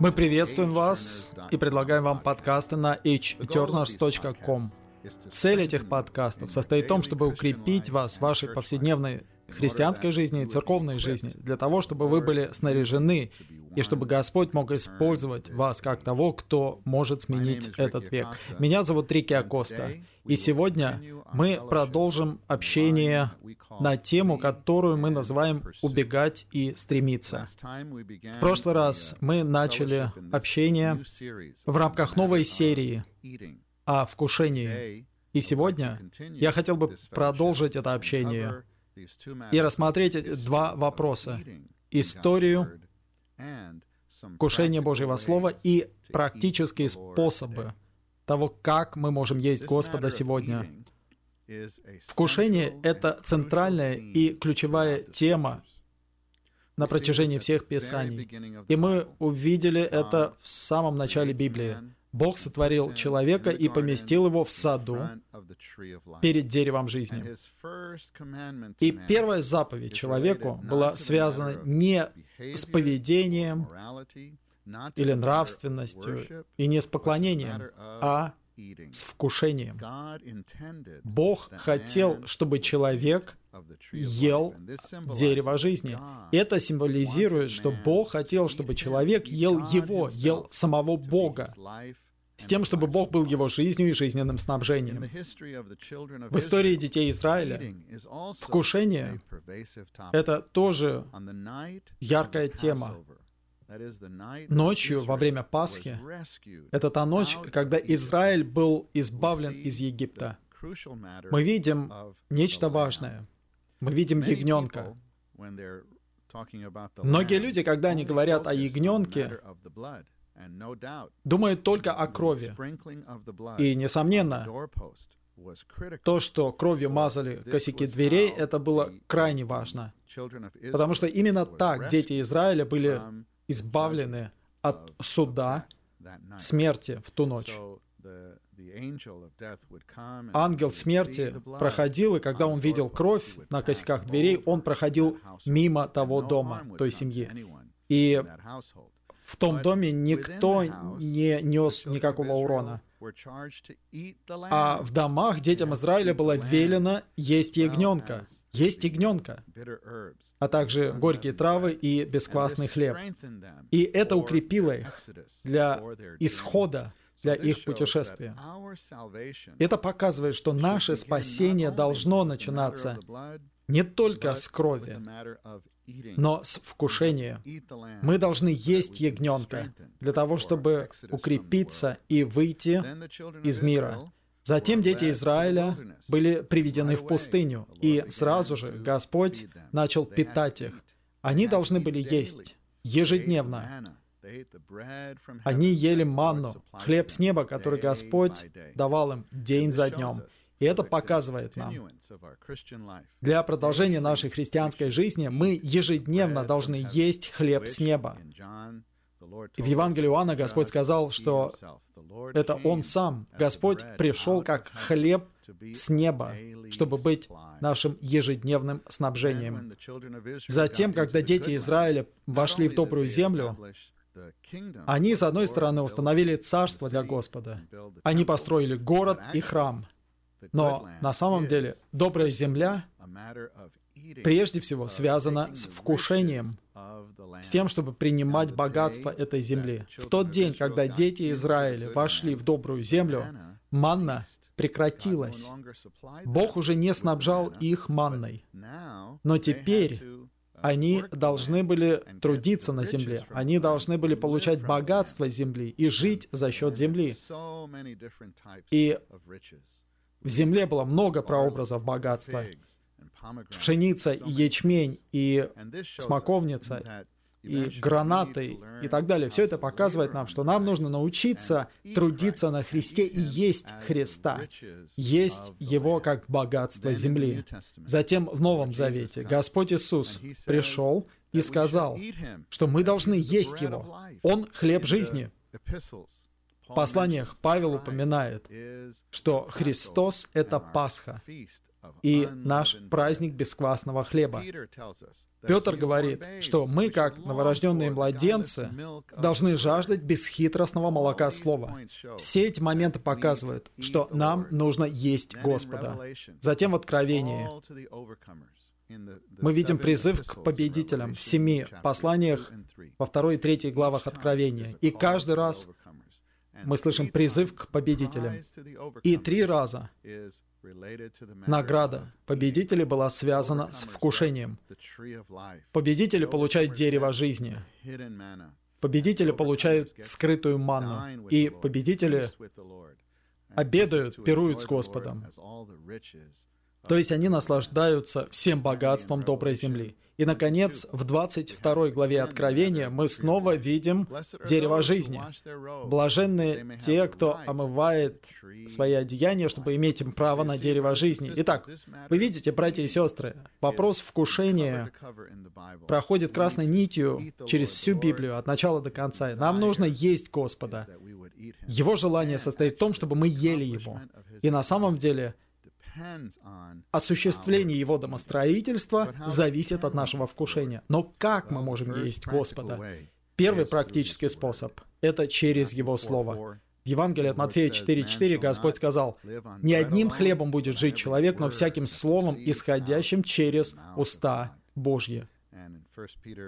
Мы приветствуем вас и предлагаем вам подкасты на hturners.com. Цель этих подкастов состоит в том, чтобы укрепить вас в вашей повседневной христианской жизни и церковной жизни, для того, чтобы вы были снаряжены, и чтобы Господь мог использовать вас как того, кто может сменить этот век. Меня зовут Рики Акоста, и сегодня мы продолжим общение на тему, которую мы называем «убегать и стремиться». В прошлый раз мы начали общение в рамках новой серии о вкушении. И сегодня я хотел бы продолжить это общение и рассмотреть два вопроса. Историю вкушения Божьего Слова и практические способы того, как мы можем есть Господа сегодня. Вкушение — это центральная и ключевая тема на протяжении всех Писаний. И мы увидели это в самом начале Библии. Бог сотворил человека и поместил его в саду перед деревом жизни. И первая заповедь человеку была связана не с поведением или нравственностью и не с поклонением, а с вкушением. Бог хотел, чтобы человек ел дерево жизни. Это символизирует, что Бог хотел, чтобы человек ел его, ел самого Бога, с тем, чтобы Бог был его жизнью и жизненным снабжением. В истории детей Израиля вкушение — это тоже яркая тема. Ночью во время Пасхи — это та ночь, когда Израиль был избавлен из Египта. Мы видим нечто важное. Мы видим ягненка. Многие люди, когда они говорят о ягненке, думают только о крови. И, несомненно, то, что кровью мазали косяки дверей, это было крайне важно. Потому что именно так дети Израиля были избавлены от суда смерти в ту ночь. Ангел смерти проходил, и когда он видел кровь на косяках дверей, он проходил мимо того дома, той семьи. И в том доме никто не нес никакого урона. А в домах детям Израиля было велено есть ягненка, есть ягненка, а также горькие травы и бесквасный хлеб. И это укрепило их для исхода, для их путешествия. Это показывает, что наше спасение должно начинаться не только с крови, но с вкушения. Мы должны есть ягненка для того, чтобы укрепиться и выйти из мира. Затем дети Израиля были приведены в пустыню, и сразу же Господь начал питать их. Они должны были есть ежедневно. Они ели манну, хлеб с неба, который Господь давал им день за днем. И это показывает нам, для продолжения нашей христианской жизни мы ежедневно должны есть хлеб с неба. И в Евангелии Иоанна Господь сказал, что это Он сам, Господь пришел как хлеб с неба, чтобы быть нашим ежедневным снабжением. Затем, когда дети Израиля вошли в добрую землю, они, с одной стороны, установили царство для Господа. Они построили город и храм — но на самом деле добрая земля прежде всего связана с вкушением, с тем, чтобы принимать богатство этой земли. В тот день, когда дети Израиля вошли в добрую землю, манна прекратилась. Бог уже не снабжал их манной. Но теперь они должны были трудиться на земле, они должны были получать богатство земли и жить за счет земли. И в земле было много прообразов богатства. Пшеница, ячмень, и смоковница, и гранаты, и так далее. Все это показывает нам, что нам нужно научиться трудиться на Христе и есть Христа, есть Его как богатство земли. Затем в Новом Завете Господь Иисус пришел и сказал, что мы должны есть Его. Он — хлеб жизни. В посланиях Павел упоминает, что Христос — это Пасха. И наш праздник бесквасного хлеба. Петр говорит, что мы, как новорожденные младенцы, должны жаждать бесхитростного молока слова. Все эти моменты показывают, что нам нужно есть Господа. Затем в Откровении мы видим призыв к победителям в семи посланиях во второй и третьей главах Откровения. И каждый раз мы слышим призыв к победителям. И три раза награда победителей была связана с вкушением. Победители получают дерево жизни. Победители получают скрытую манну. И победители обедают, пируют с Господом. То есть они наслаждаются всем богатством доброй земли. И, наконец, в 22 главе Откровения мы снова видим дерево жизни. Блаженны те, кто омывает свои одеяния, чтобы иметь им право на дерево жизни. Итак, вы видите, братья и сестры, вопрос вкушения проходит красной нитью через всю Библию, от начала до конца. Нам нужно есть Господа. Его желание состоит в том, чтобы мы ели Его. И на самом деле Осуществление его домостроительства зависит от нашего вкушения. Но как мы можем есть Господа? Первый практический способ — это через Его Слово. В Евангелии от Матфея 4.4 Господь сказал, «Не одним хлебом будет жить человек, но всяким словом, исходящим через уста Божьи».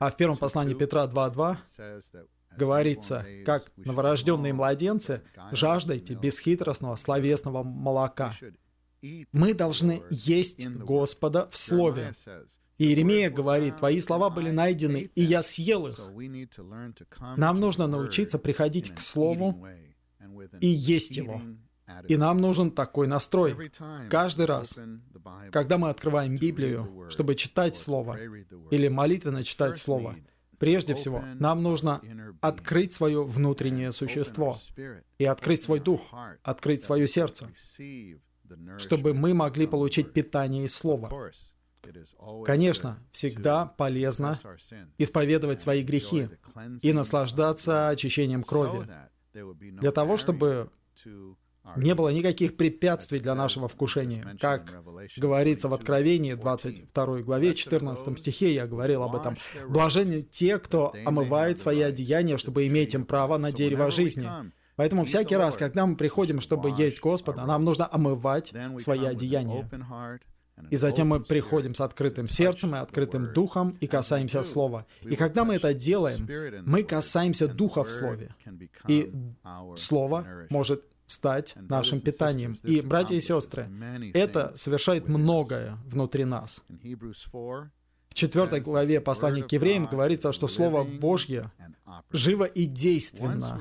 А в первом послании Петра 2.2 говорится, как новорожденные младенцы, жаждайте бесхитростного словесного молока. Мы должны есть Господа в Слове. Иеремия говорит, «Твои слова были найдены, и я съел их». Нам нужно научиться приходить к Слову и есть его. И нам нужен такой настрой. Каждый раз, когда мы открываем Библию, чтобы читать Слово или молитвенно читать Слово, прежде всего, нам нужно открыть свое внутреннее существо и открыть свой дух, открыть свое сердце, чтобы мы могли получить питание из Слова. Конечно, всегда полезно исповедовать свои грехи и наслаждаться очищением крови, для того, чтобы не было никаких препятствий для нашего вкушения. Как говорится в Откровении 22 главе 14 стихе, я говорил об этом. «Блаженны те, кто омывает свои одеяния, чтобы иметь им право на дерево жизни». Поэтому всякий раз, когда мы приходим, чтобы есть Господа, нам нужно омывать свои одеяния. И затем мы приходим с открытым сердцем и открытым духом и касаемся Слова. И когда мы это делаем, мы касаемся Духа в Слове. И Слово может стать нашим питанием. И, братья и сестры, это совершает многое внутри нас. В четвертой главе послания к евреям говорится, что Слово Божье живо и действенно.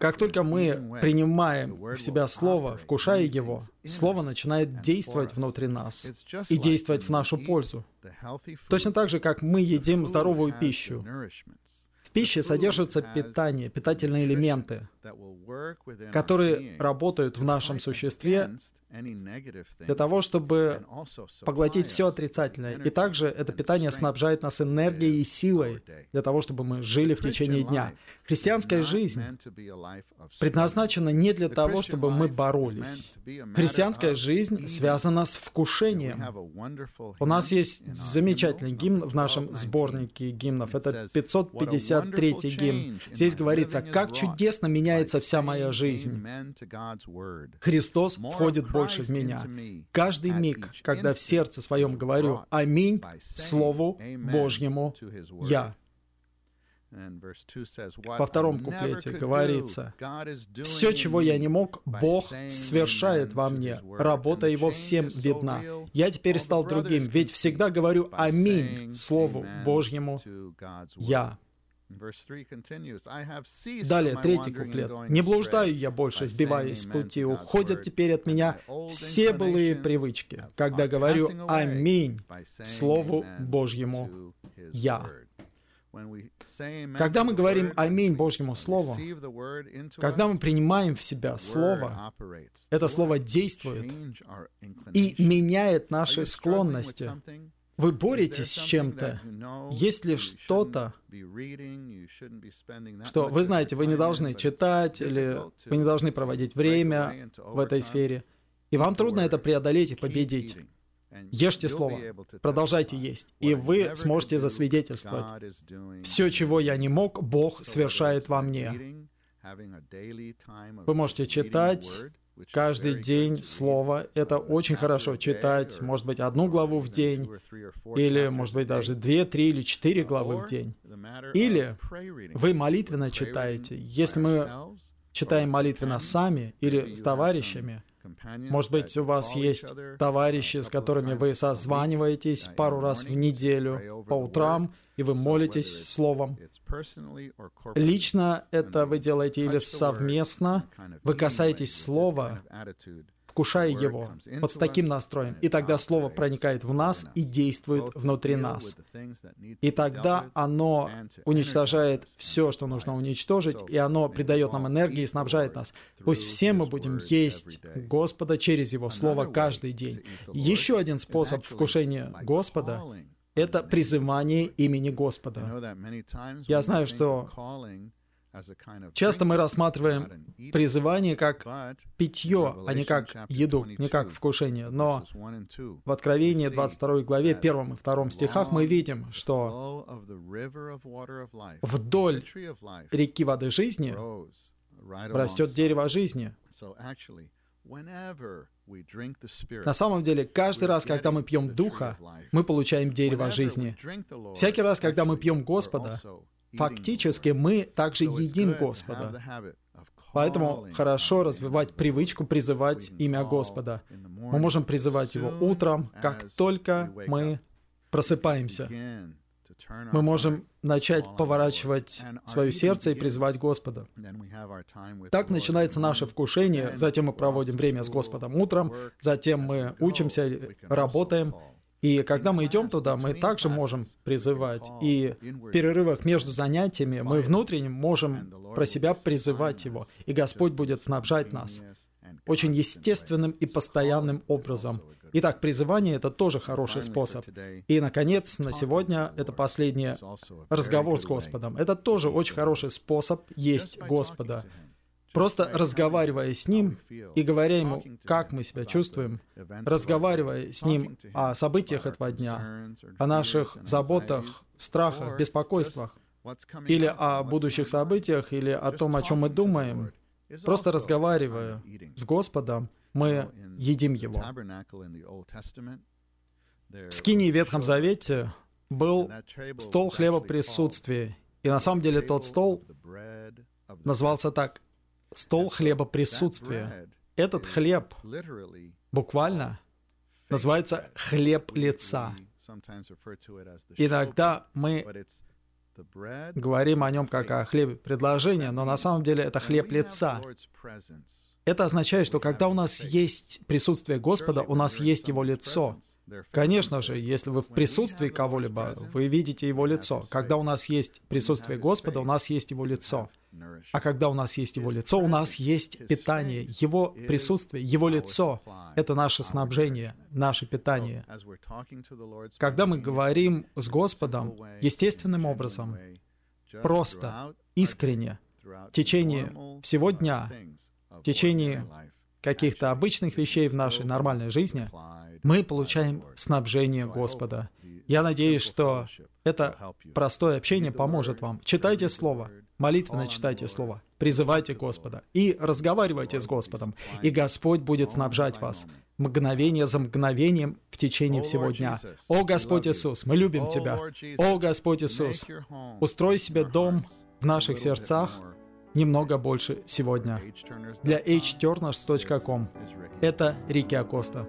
Как только мы принимаем в себя Слово, вкушая его, Слово начинает действовать внутри нас и действовать в нашу пользу. Точно так же, как мы едим здоровую пищу пище содержится питание, питательные элементы, которые работают в нашем существе для того, чтобы поглотить все отрицательное. И также это питание снабжает нас энергией и силой для того, чтобы мы жили в течение дня. Христианская жизнь предназначена не для того, чтобы мы боролись. Христианская жизнь связана с вкушением. У нас есть замечательный гимн в нашем сборнике гимнов. Это 553 гимн. Здесь говорится, как чудесно меняется вся моя жизнь. Христос входит больше в меня. Каждый миг, когда в сердце своем говорю «Аминь» Слову Божьему «Я». Во втором куплете говорится, «Все, чего я не мог, Бог совершает во мне. Работа Его всем видна. Я теперь стал другим, ведь всегда говорю «Аминь» Слову Божьему «Я». Далее, третий куплет. «Не блуждаю я больше, сбиваясь с пути, уходят теперь от меня все былые привычки, когда говорю «Аминь» Слову Божьему «Я». Когда мы говорим «Аминь» Божьему Слову, когда мы принимаем в себя Слово, это Слово действует и меняет наши склонности, вы боретесь с чем-то, есть ли что-то, что вы знаете, вы не должны читать или вы не должны проводить время в этой сфере. И вам трудно это преодолеть и победить. Ешьте Слово, продолжайте есть, и вы сможете засвидетельствовать. Все, чего я не мог, Бог совершает во мне. Вы можете читать каждый день Слово. Это очень хорошо читать, может быть, одну главу в день, или, может быть, даже две, три или четыре главы в день. Или вы молитвенно читаете. Если мы читаем молитвенно сами или с товарищами, может быть, у вас есть товарищи, с которыми вы созваниваетесь пару раз в неделю по утрам, и вы молитесь словом. Лично это вы делаете или совместно, вы касаетесь слова, вкушая его, вот с таким настроем. И тогда Слово проникает в нас и действует внутри нас. И тогда оно уничтожает все, что нужно уничтожить, и оно придает нам энергии и снабжает нас. Пусть все мы будем есть Господа через Его Слово каждый день. Еще один способ вкушения Господа — это призывание имени Господа. Я знаю, что Часто мы рассматриваем призывание как питье, а не как еду, не как вкушение. Но в Откровении 22 главе, 1 и 2 стихах мы видим, что вдоль реки воды жизни растет дерево жизни. На самом деле, каждый раз, когда мы пьем Духа, мы получаем дерево жизни. Всякий раз, когда мы пьем Господа, Фактически мы также едим Господа. Поэтому хорошо развивать привычку призывать имя Господа. Мы можем призывать Его утром, как только мы просыпаемся. Мы можем начать поворачивать свое сердце и призывать Господа. Так начинается наше вкушение, затем мы проводим время с Господом утром, затем мы учимся, работаем, и когда мы идем туда, мы также можем призывать. И в перерывах между занятиями мы внутренне можем про себя призывать Его. И Господь будет снабжать нас очень естественным и постоянным образом. Итак, призывание — это тоже хороший способ. И, наконец, на сегодня это последний разговор с Господом. Это тоже очень хороший способ есть Господа. Просто разговаривая с Ним и говоря Ему, как мы себя чувствуем, разговаривая с Ним о событиях этого дня, о наших заботах, страхах, беспокойствах, или о будущих событиях, или о том, о чем мы думаем, просто разговаривая с Господом, мы едим Его. В скинии в Ветхом Завете был стол хлеба присутствия, и на самом деле тот стол назывался так стол хлеба присутствия. Этот хлеб буквально называется хлеб лица. Иногда мы говорим о нем как о хлебе предложения, но на самом деле это хлеб лица. Это означает, что когда у нас есть присутствие Господа, у нас есть Его лицо. Конечно же, если вы в присутствии кого-либо, вы видите Его лицо. Когда у нас есть присутствие Господа, у нас есть Его лицо. А когда у нас есть Его лицо, у нас есть питание. Его присутствие, Его лицо — это наше снабжение, наше питание. Когда мы говорим с Господом естественным образом, просто, искренне, в течение всего дня, в течение каких-то обычных вещей в нашей нормальной жизни, мы получаем снабжение Господа. Я надеюсь, что это простое общение поможет вам. Читайте Слово, молитвенно читайте Слово, призывайте Господа. И разговаривайте с Господом, и Господь будет снабжать вас мгновение за мгновением в течение всего дня. О Господь Иисус, мы любим Тебя. О Господь Иисус, устрой себе дом в наших сердцах, немного больше сегодня. Для hturners.com. Это Рики Акоста.